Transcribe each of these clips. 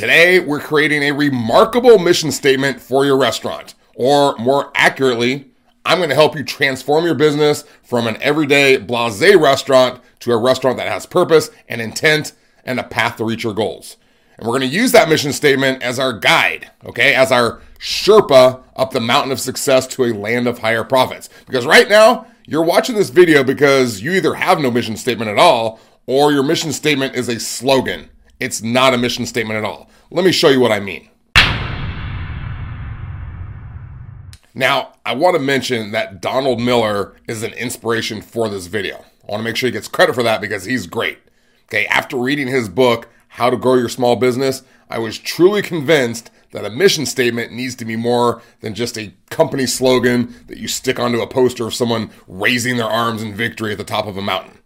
Today, we're creating a remarkable mission statement for your restaurant. Or more accurately, I'm going to help you transform your business from an everyday blase restaurant to a restaurant that has purpose and intent and a path to reach your goals. And we're going to use that mission statement as our guide, okay, as our Sherpa up the mountain of success to a land of higher profits. Because right now, you're watching this video because you either have no mission statement at all or your mission statement is a slogan. It's not a mission statement at all. Let me show you what I mean. Now, I want to mention that Donald Miller is an inspiration for this video. I want to make sure he gets credit for that because he's great. Okay, after reading his book, How to Grow Your Small Business, I was truly convinced that a mission statement needs to be more than just a company slogan that you stick onto a poster of someone raising their arms in victory at the top of a mountain.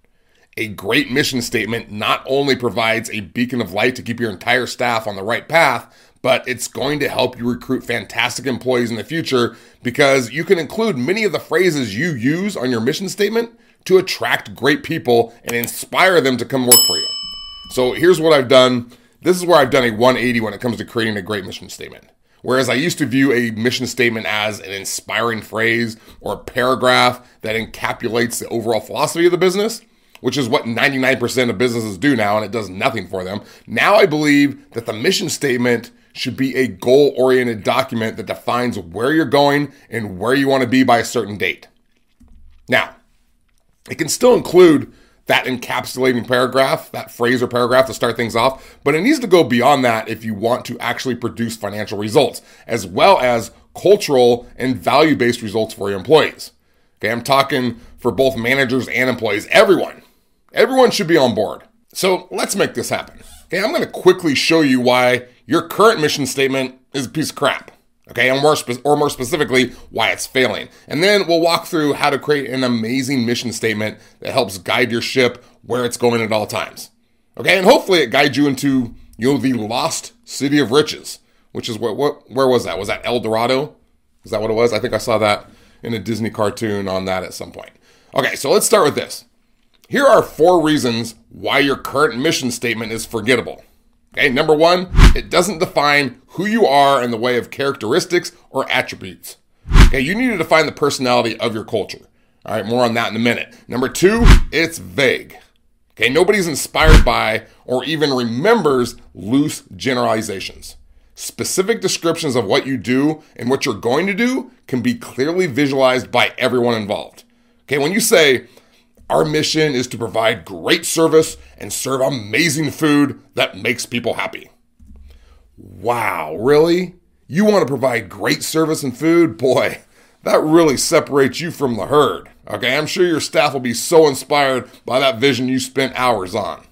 A great mission statement not only provides a beacon of light to keep your entire staff on the right path, but it's going to help you recruit fantastic employees in the future because you can include many of the phrases you use on your mission statement to attract great people and inspire them to come work for you. So here's what I've done. This is where I've done a 180 when it comes to creating a great mission statement. Whereas I used to view a mission statement as an inspiring phrase or a paragraph that encapsulates the overall philosophy of the business, which is what 99% of businesses do now, and it does nothing for them. Now I believe that the mission statement should be a goal oriented document that defines where you're going and where you want to be by a certain date. Now, it can still include that encapsulating paragraph, that phrase or paragraph to start things off, but it needs to go beyond that if you want to actually produce financial results, as well as cultural and value based results for your employees. Okay, I'm talking for both managers and employees, everyone. Everyone should be on board. So let's make this happen. Okay, I'm to quickly show you why your current mission statement is a piece of crap. Okay, and more spe- or more specifically, why it's failing. And then we'll walk through how to create an amazing mission statement that helps guide your ship where it's going at all times. Okay, and hopefully it guides you into you know the lost city of riches, which is what what where was that? Was that El Dorado? Is that what it was? I think I saw that in a Disney cartoon on that at some point. Okay, so let's start with this. Here are four reasons why your current mission statement is forgettable. Okay, number one, it doesn't define who you are in the way of characteristics or attributes. Okay, you need to define the personality of your culture. All right, more on that in a minute. Number two, it's vague. Okay, nobody's inspired by or even remembers loose generalizations. Specific descriptions of what you do and what you're going to do can be clearly visualized by everyone involved. Okay, when you say, our mission is to provide great service and serve amazing food that makes people happy. Wow, really? You want to provide great service and food? Boy, that really separates you from the herd. Okay, I'm sure your staff will be so inspired by that vision you spent hours on.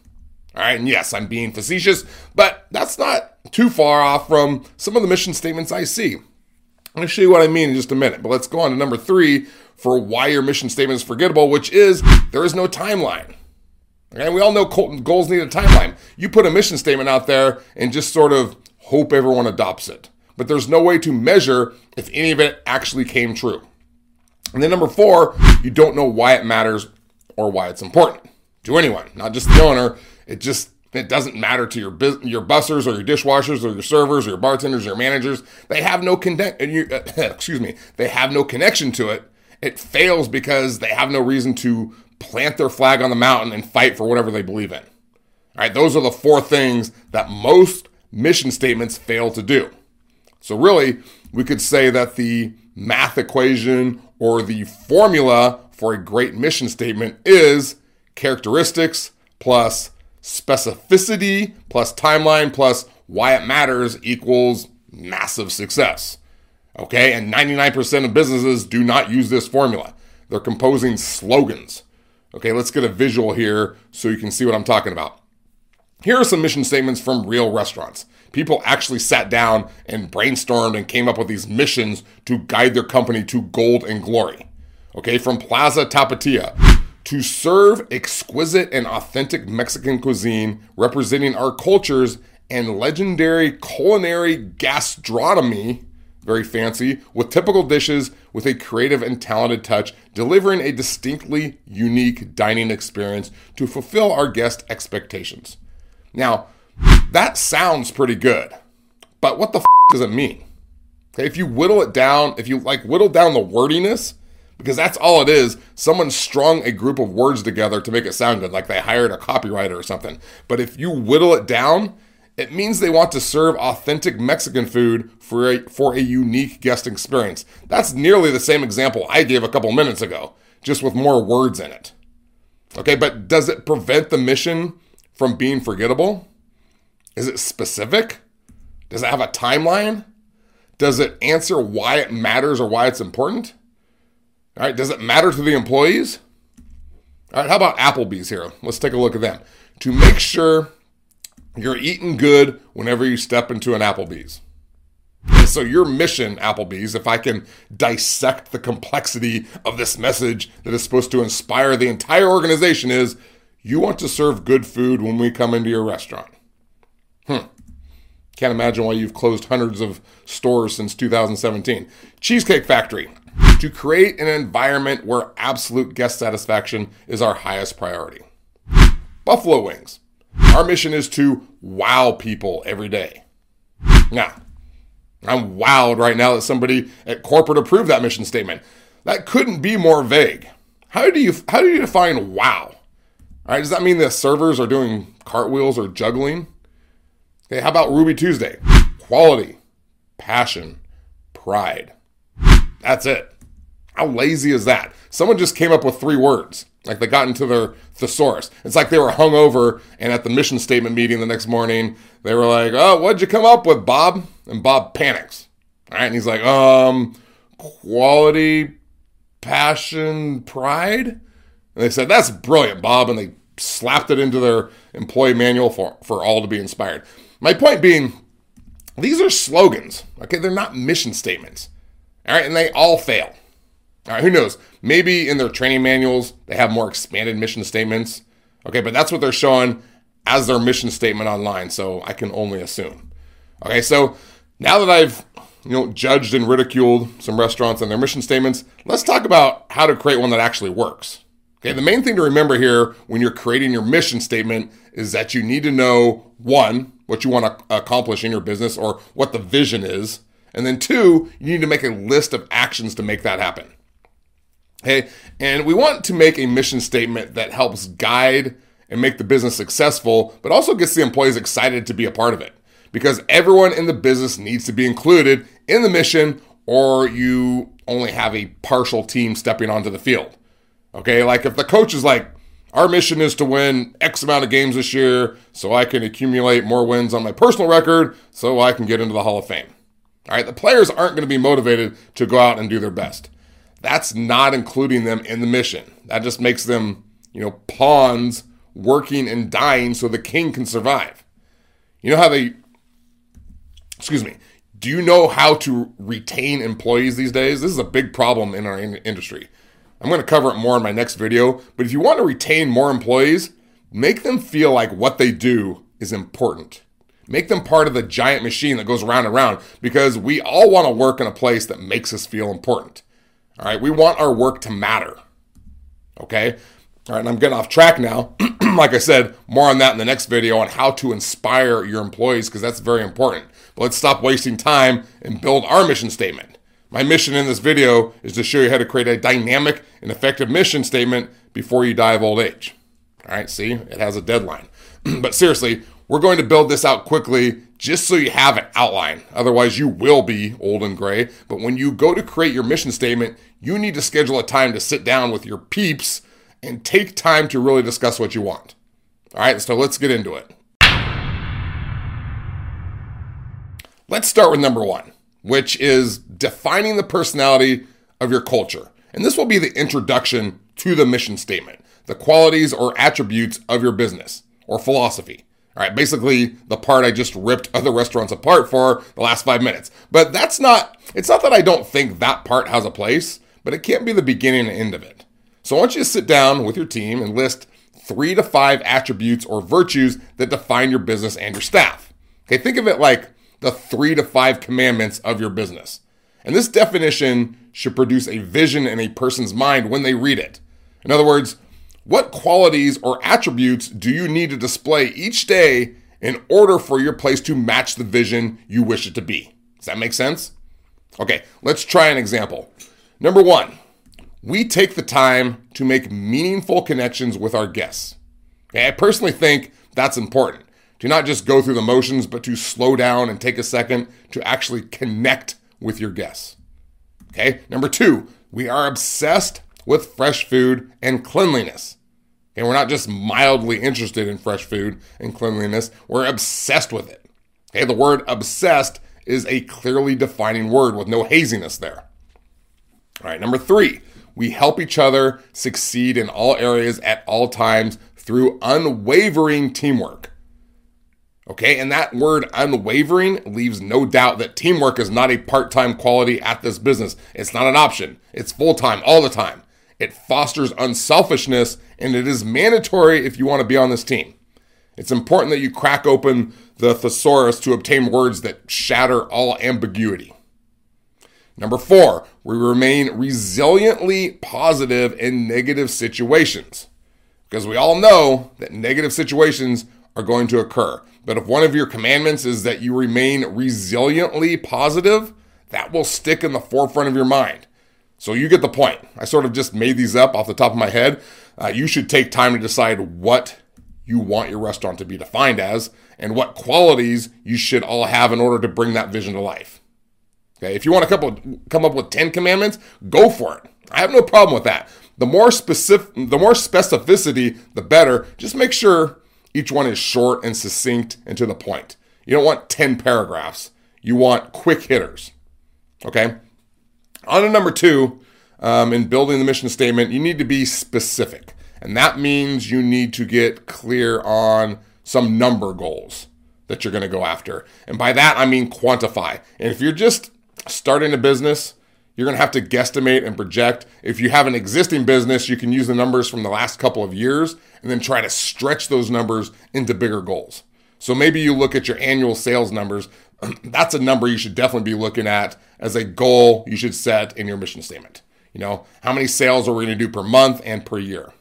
All right, and yes, I'm being facetious, but that's not too far off from some of the mission statements I see. I'm going to show you what I mean in just a minute, but let's go on to number three for why your mission statement is forgettable, which is there is no timeline. Okay, we all know goals need a timeline. You put a mission statement out there and just sort of hope everyone adopts it. But there's no way to measure if any of it actually came true. And then number four, you don't know why it matters or why it's important to anyone, not just the owner. It just it doesn't matter to your bus- your bussers or your dishwashers or your servers or your bartenders or your managers. They have no connect. excuse me. They have no connection to it. It fails because they have no reason to plant their flag on the mountain and fight for whatever they believe in. All right, those are the four things that most mission statements fail to do. So really, we could say that the math equation or the formula for a great mission statement is characteristics plus specificity plus timeline plus why it matters equals massive success. Okay, and 99% of businesses do not use this formula. They're composing slogans. Okay, let's get a visual here so you can see what I'm talking about. Here are some mission statements from real restaurants. People actually sat down and brainstormed and came up with these missions to guide their company to gold and glory. Okay, from Plaza Tapatia to serve exquisite and authentic Mexican cuisine representing our cultures and legendary culinary gastronomy very fancy, with typical dishes with a creative and talented touch, delivering a distinctly unique dining experience to fulfill our guest expectations. Now, That sounds pretty good. But what the f- does it mean? Okay, if you whittle it down, if you like whittle down the wordiness, because that's all it is, someone strung a group of words together to make it sound good, like they hired a copywriter or something. But if you whittle it down, it means they want to serve authentic Mexican food for a, for a unique guest experience. That's nearly the same example I gave a couple minutes ago, just with more words in it. Okay, but does it prevent the mission from being forgettable? Is it specific? Does it have a timeline? Does it answer why it matters or why it's important? All right, does it matter to the employees? All right, how about Applebee's here? Let's take a look at them. To make sure you're eating good whenever you step into an Applebee's. So, your mission, Applebee's, if I can dissect the complexity of this message that is supposed to inspire the entire organization, is you want to serve good food when we come into your restaurant. Hmm. Can't imagine why you've closed hundreds of stores since 2017. Cheesecake Factory. To create an environment where absolute guest satisfaction is our highest priority. Buffalo Wings. Our mission is to wow people every day. Now, I'm wowed right now that somebody at corporate approved that mission statement. That couldn't be more vague. How do you how do you define wow? All right, does that mean the servers are doing cartwheels or juggling? Okay, how about Ruby Tuesday? Quality, passion, pride. That's it. How lazy is that? Someone just came up with three words. Like they got into their thesaurus. It's like they were hungover and at the mission statement meeting the next morning, they were like, Oh, what'd you come up with, Bob? And Bob panics. All right. And he's like, Um, quality, passion, pride. And they said, That's brilliant, Bob. And they slapped it into their employee manual for, for all to be inspired. My point being, these are slogans. Okay. They're not mission statements. All right. And they all fail. All right, who knows? Maybe in their training manuals they have more expanded mission statements. Okay, but that's what they're showing as their mission statement online. So I can only assume. Okay, so now that I've you know judged and ridiculed some restaurants and their mission statements, let's talk about how to create one that actually works. Okay, the main thing to remember here when you're creating your mission statement is that you need to know one, what you want to accomplish in your business or what the vision is. And then two, you need to make a list of actions to make that happen. Okay. And we want to make a mission statement that helps guide and make the business successful, but also gets the employees excited to be a part of it. Because everyone in the business needs to be included in the mission, or you only have a partial team stepping onto the field. Okay. Like if the coach is like, our mission is to win X amount of games this year so I can accumulate more wins on my personal record so I can get into the Hall of Fame. All right. The players aren't going to be motivated to go out and do their best. That's not including them in the mission. That just makes them, you know, pawns working and dying so the king can survive. You know how they, excuse me, do you know how to retain employees these days? This is a big problem in our in- industry. I'm going to cover it more in my next video, but if you want to retain more employees, make them feel like what they do is important. Make them part of the giant machine that goes around and around because we all want to work in a place that makes us feel important. All right, we want our work to matter. Okay? All right, and I'm getting off track now. like I said, more on that in the next video on how to inspire your employees because that's very important. But let's stop wasting time and build our mission statement. My mission in this video is to show you how to create a dynamic and effective mission statement before you die of old age. All right, see, it has a deadline. but seriously, we're going to build this out quickly just so you have an outline. Otherwise, you will be old and gray. But when you go to create your mission statement, you need to schedule a time to sit down with your peeps and take time to really discuss what you want. All right, so let's get into it. Let's start with number one, which is defining the personality of your culture. And this will be the introduction to the mission statement, the qualities or attributes of your business or philosophy. All right, basically the part I just ripped other restaurants apart for the last five minutes. But that's not, it's not that I don't think that part has a place, but it can't be the beginning and end of it. So I want you to sit down with your team and list three to five attributes or virtues that define your business and your staff. Okay, think of it like the three to five commandments of your business. And this definition should produce a vision in a person's mind when they read it. In other words, what qualities or attributes do you need to display each day in order for your place to match the vision you wish it to be. Does that make sense? Okay, let's try an example. Number one, we take the time to make meaningful connections with our guests. Okay, I personally think that's important to not just go through the motions, but to slow down and take a second to actually connect with your guests. Okay, number two, we are obsessed with fresh food and cleanliness. And we're not just mildly interested in fresh food and cleanliness, we're obsessed with it. Okay, the word obsessed is a clearly defining word with no haziness there. All right, number three, we help each other succeed in all areas at all times through unwavering teamwork. Okay, and that word unwavering leaves no doubt that teamwork is not a part time quality at this business. It's not an option, it's full time all the time. It fosters unselfishness, and it is mandatory if you want to be on this team. It's important that you crack open the thesaurus to obtain words that shatter all ambiguity. Number four, we remain resiliently positive in negative situations. Because we all know that negative situations are going to occur. But if one of your commandments is that you remain resiliently positive, that will stick in the forefront of your mind. So you get the point. I sort of just made these up off the top of my head. Uh, you should take time to decide what you want your restaurant to be defined as and what qualities you should all have in order to bring that vision to life. Okay, if you want to up, come up with 10 commandments, go for it. I have no problem with that. The more specific the more specificity, the better. Just make sure each one is short and succinct and to the point. You don't want 10 paragraphs. You want quick hitters. Okay? On to number two, um, in building the mission statement, you need to be specific. And that means you need to get clear on some number goals that you're going to go after. And by that, I mean quantify. And if you're just starting a business, you're going to have to guesstimate and project. If you have an existing business, you can use the numbers from the last couple of years and then try to stretch those numbers into bigger goals. So maybe you look at your annual sales numbers. That's a number you should definitely be looking at as a goal you should set in your mission statement. You know, how many sales are we going to do per month and per year?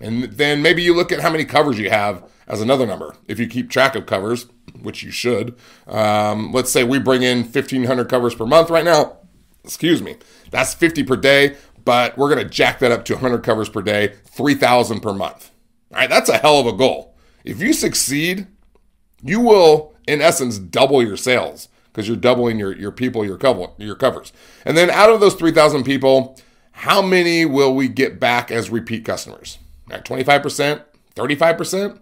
And then maybe you look at how many covers you have as another number. If you keep track of covers, which you should, um, let's say we bring in 1,500 covers per month right now. Excuse me. That's 50 per day, but we're going to jack that up to 100 covers per day, 3,000 per month. All right, that's a hell of a goal. If you succeed, you will, in essence, double your sales because you're doubling your, your people, your cover, your covers. And then out of those 3,000 people, how many will we get back as repeat customers? Right, 25%, 35%?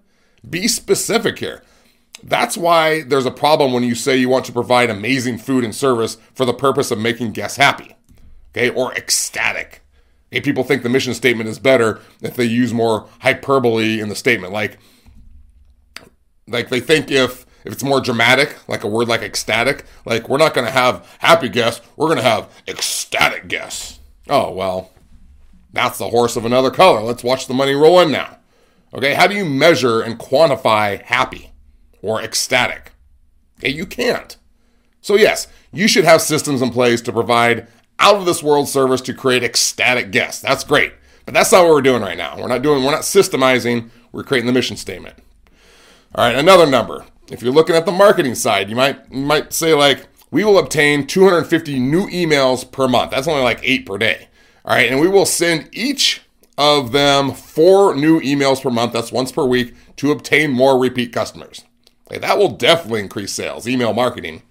Be specific here. That's why there's a problem when you say you want to provide amazing food and service for the purpose of making guests happy, okay, or ecstatic. Okay, people think the mission statement is better if they use more hyperbole in the statement, like, like they think if if it's more dramatic, like a word like ecstatic, like we're not going to have happy guests, we're going to have ecstatic guests. Oh, well, that's the horse of another color. Let's watch the money roll in now. Okay, how do you measure and quantify happy or ecstatic? Okay, you can't. So, yes, you should have systems in place to provide out of this world service to create ecstatic guests. That's great. But that's not what we're doing right now. We're not doing, we're not systemizing, we're creating the mission statement. All right, another number if you're looking at the marketing side, you might you might say like we will obtain 250 new emails per month. That's only like 8 per day. All right, and we will send each of them four new emails per month, that's once per week to obtain more repeat customers. Okay, that will definitely increase sales, email marketing.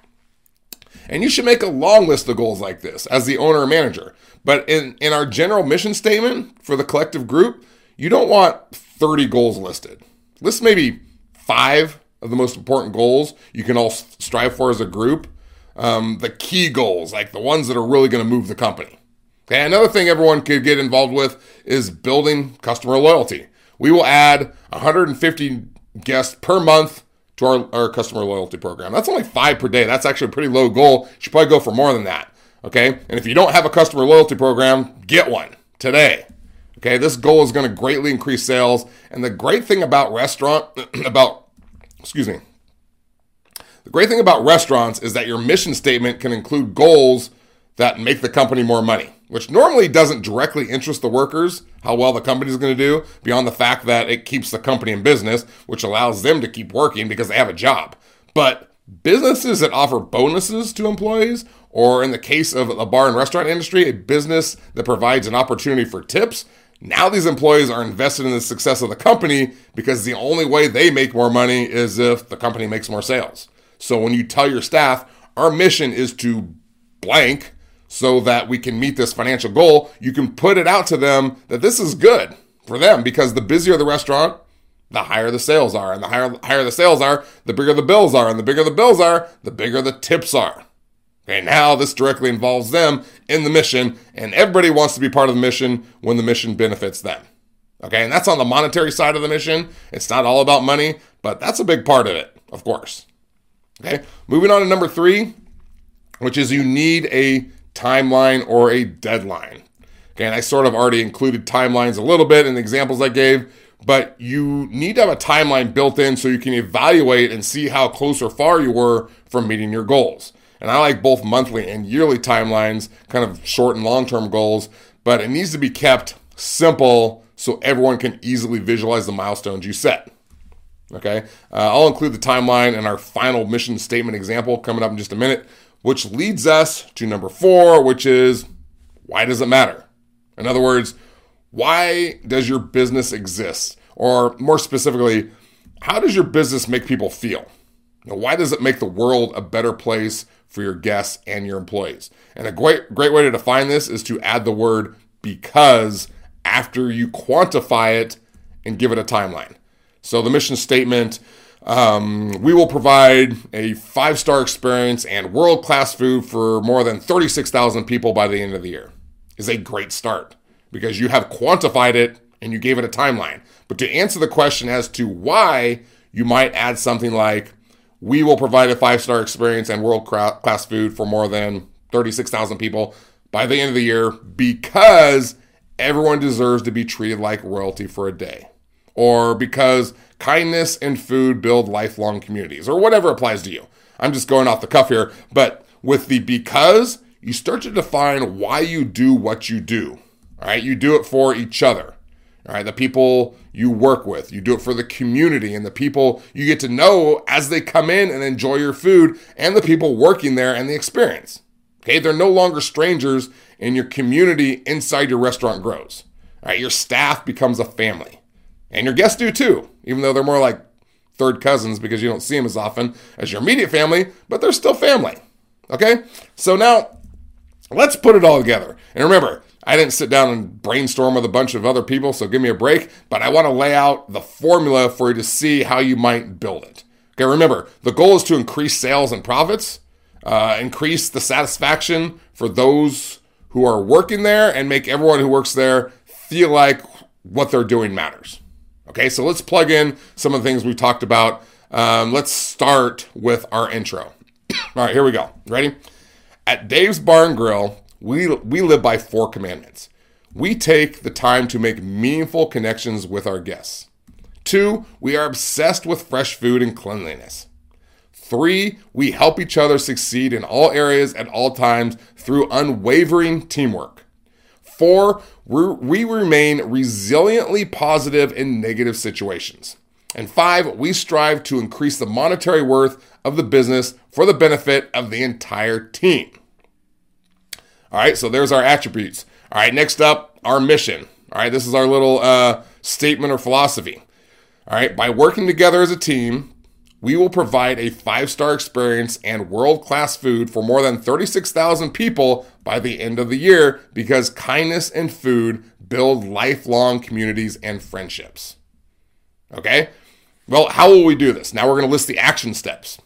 And you should make a long list of goals like this as the owner or manager. But in, in our general mission statement for the collective group, you don't want 30 goals listed. List maybe five of the most important goals you can all strive for as a group. Um, the key goals, like the ones that are really going to move the company. Okay, another thing everyone could get involved with is building customer loyalty. We will add 150 guests per month to our, our customer loyalty program. That's only five per day. That's actually a pretty low goal. You should probably go for more than that. Okay, and if you don't have a customer loyalty program, get one today. Okay, this goal is going to greatly increase sales. And the great thing about restaurant, about excuse me. The great thing about restaurants is that your mission statement can include goals that make the company more money. which normally doesn't directly interest the workers, how well the company is going to do, beyond the fact that it keeps the company in business, which allows them to keep working because they have a job. But businesses that offer bonuses to employees, or in the case of the bar and restaurant industry, a business that provides an opportunity for tips, now these employees are invested in the success of the company because the only way they make more money is if the company makes more sales. So when you tell your staff, our mission is to blank so that we can meet this financial goal, you can put it out to them that this is good for them because the busier the restaurant, the higher the sales are. And the higher, higher the sales are, the bigger the bills are. And the bigger the bills are, the bigger the tips are. Okay, now this directly involves them in the mission, and everybody wants to be part of the mission when the mission benefits them. Okay, and that's on the monetary side of the mission. It's not all about money, but that's a big part of it, of course. Okay, moving on to number three, which is you need a timeline or a deadline. Okay, and I sort of already included timelines a little bit in the examples I gave, but you need to have a timeline built in so you can evaluate and see how close or far you were from meeting your goals. And I like both monthly and yearly timelines, kind of short and long term goals, but it needs to be kept simple so everyone can easily visualize the milestones you set. Okay, uh, I'll include the timeline and our final mission statement example coming up in just a minute which leads us to number four, which is why does it matter? In other words, why does your business exist? Or more specifically, how does your business make people feel? Now, why does it make the world a better place for your guests and your employees? And a great, great way to define this is to add the word because after you quantify it and give it a timeline. So the mission statement um, we will provide a five star experience and world class food for more than 36,000 people by the end of the year. Is a great start because you have quantified it and you gave it a timeline. But to answer the question as to why, you might add something like, we will provide a five star experience and world class food for more than 36,000 people by the end of the year because everyone deserves to be treated like royalty for a day. Or because kindness and food build lifelong communities, or whatever applies to you. I'm just going off the cuff here, but with the because, you start to define why you do what you do. All right, you do it for each other. All right, the people you work with, you do it for the community and the people you get to know as they come in and enjoy your food, and the people working there and the experience. Okay, they're no longer strangers, and your community inside your restaurant grows. All right, your staff becomes a family. And your guests do too, even though they're more like third cousins because you don't see them as often as your immediate family, but they're still family. Okay? So now let's put it all together. And remember, I didn't sit down and brainstorm with a bunch of other people, so give me a break, but I want to lay out the formula for you to see how you might build it. Okay, remember, the goal is to increase sales and profits, uh, increase the satisfaction for those who are working there, and make everyone who works there feel like what they're doing matters. Okay, so let's plug in some of the things we talked about. Um, let's start with our intro. All right, here we go. Ready? At Dave's Barn Grill, we, we live by four commandments. We take the time to make meaningful connections with our guests. Two, we are obsessed with fresh food and cleanliness. Three, we help each other succeed in all areas at all times through unwavering teamwork. Four, we remain resiliently positive in negative situations. And five, we strive to increase the monetary worth of the business for the benefit of the entire team. All right, so there's our attributes. All right, next up, our mission. All right, this is our little uh, statement or philosophy. All right, by working together as a team, we will provide a five star experience and world class food for more than 36,000 people by the end of the year because kindness and food build lifelong communities and friendships. Okay? Well, how will we do this? Now we're going to list the action steps.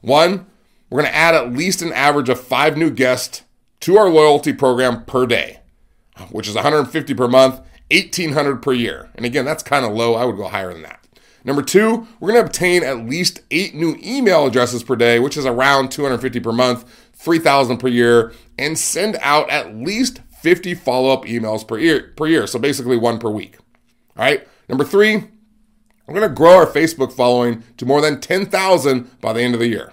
One, we're going to add at least an average of five new guests to our loyalty program per day, which is 150 per month, 1800 per year. And again, that's kind of low. I would go higher than that. Number two, we're going to obtain at least eight new email addresses per day, which is around 250 per month, 3,000 per year, and send out at least 50 follow up emails per year, per year. So basically one per week. All right. Number three, we're going to grow our Facebook following to more than 10,000 by the end of the year.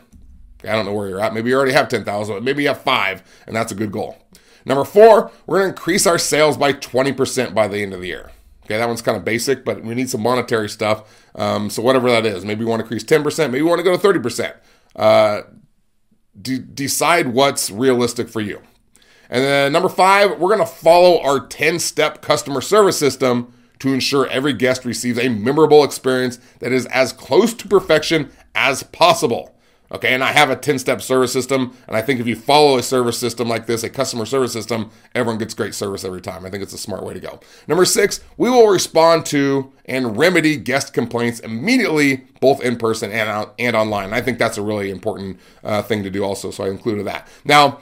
I don't know where you're at. Maybe you already have 10,000, maybe you have five, and that's a good goal. Number four, we're going to increase our sales by 20% by the end of the year. Okay, that one's kind of basic, but we need some monetary stuff. Um, so whatever that is, maybe we want to increase 10%, maybe we want to go to 30%. Uh, de- decide what's realistic for you. And then number five, we're going to follow our 10 step customer service system to ensure every guest receives a memorable experience that is as close to perfection as possible. Okay, and I have a 10 step service system. And I think if you follow a service system like this, a customer service system, everyone gets great service every time. I think it's a smart way to go. Number six, we will respond to and remedy guest complaints immediately, both in person and, and online. I think that's a really important uh, thing to do also. So I included that. Now,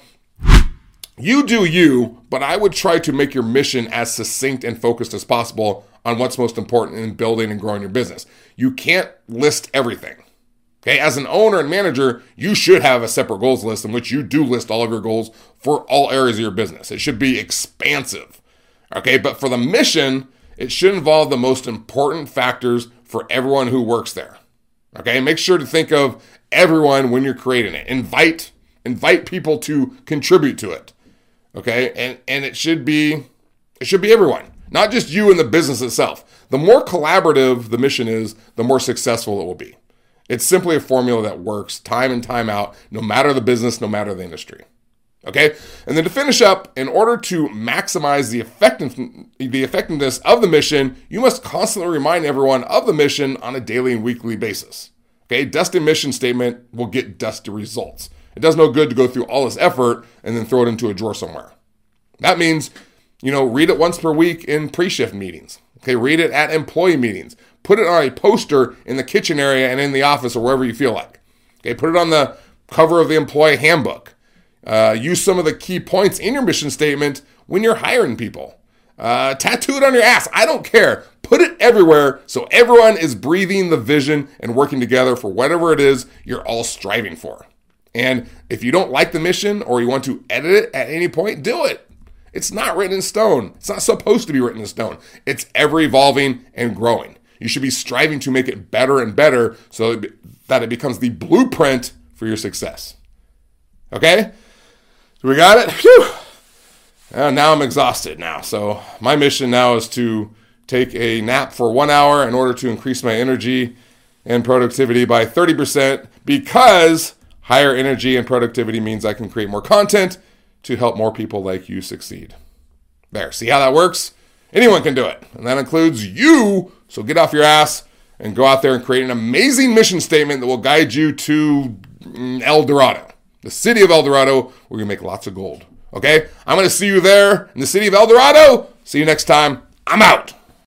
you do you, but I would try to make your mission as succinct and focused as possible on what's most important in building and growing your business. You can't list everything. Okay, as an owner and manager, you should have a separate goals list in which you do list all of your goals for all areas of your business. It should be expansive. Okay, but for the mission, it should involve the most important factors for everyone who works there. Okay, make sure to think of everyone when you're creating it. Invite invite people to contribute to it. Okay, and and it should be it should be everyone, not just you and the business itself. The more collaborative the mission is, the more successful it will be. It's simply a formula that works time and time out, no matter the business, no matter the industry. Okay? And then to finish up, in order to maximize the, the effectiveness of the mission, you must constantly remind everyone of the mission on a daily and weekly basis. Okay? Dusty mission statement will get dusty results. It does no good to go through all this effort and then throw it into a drawer somewhere. That means, you know, read it once per week in pre shift meetings. Okay, read it at employee meetings. Put it on a poster in the kitchen area and in the office or wherever you feel like. Okay, put it on the cover of the employee handbook. Uh, use some of the key points in your mission statement when you're hiring people. Uh, tattoo it on your ass. I don't care. Put it everywhere so everyone is breathing the vision and working together for whatever it is you're all striving for. And if you don't like the mission or you want to edit it at any point, do it. It's not written in stone. It's not supposed to be written in stone. It's ever evolving and growing. You should be striving to make it better and better so that it becomes the blueprint for your success. Okay? So we got it? Phew. Uh, now I'm exhausted now. So my mission now is to take a nap for one hour in order to increase my energy and productivity by 30% because higher energy and productivity means I can create more content to help more people like you succeed. There, see how that works? Anyone can do it, and that includes you. So get off your ass and go out there and create an amazing mission statement that will guide you to mm, El Dorado, the city of El Dorado, where you make lots of gold. Okay? I'm going to see you there in the city of El Dorado. See you next time. I'm out.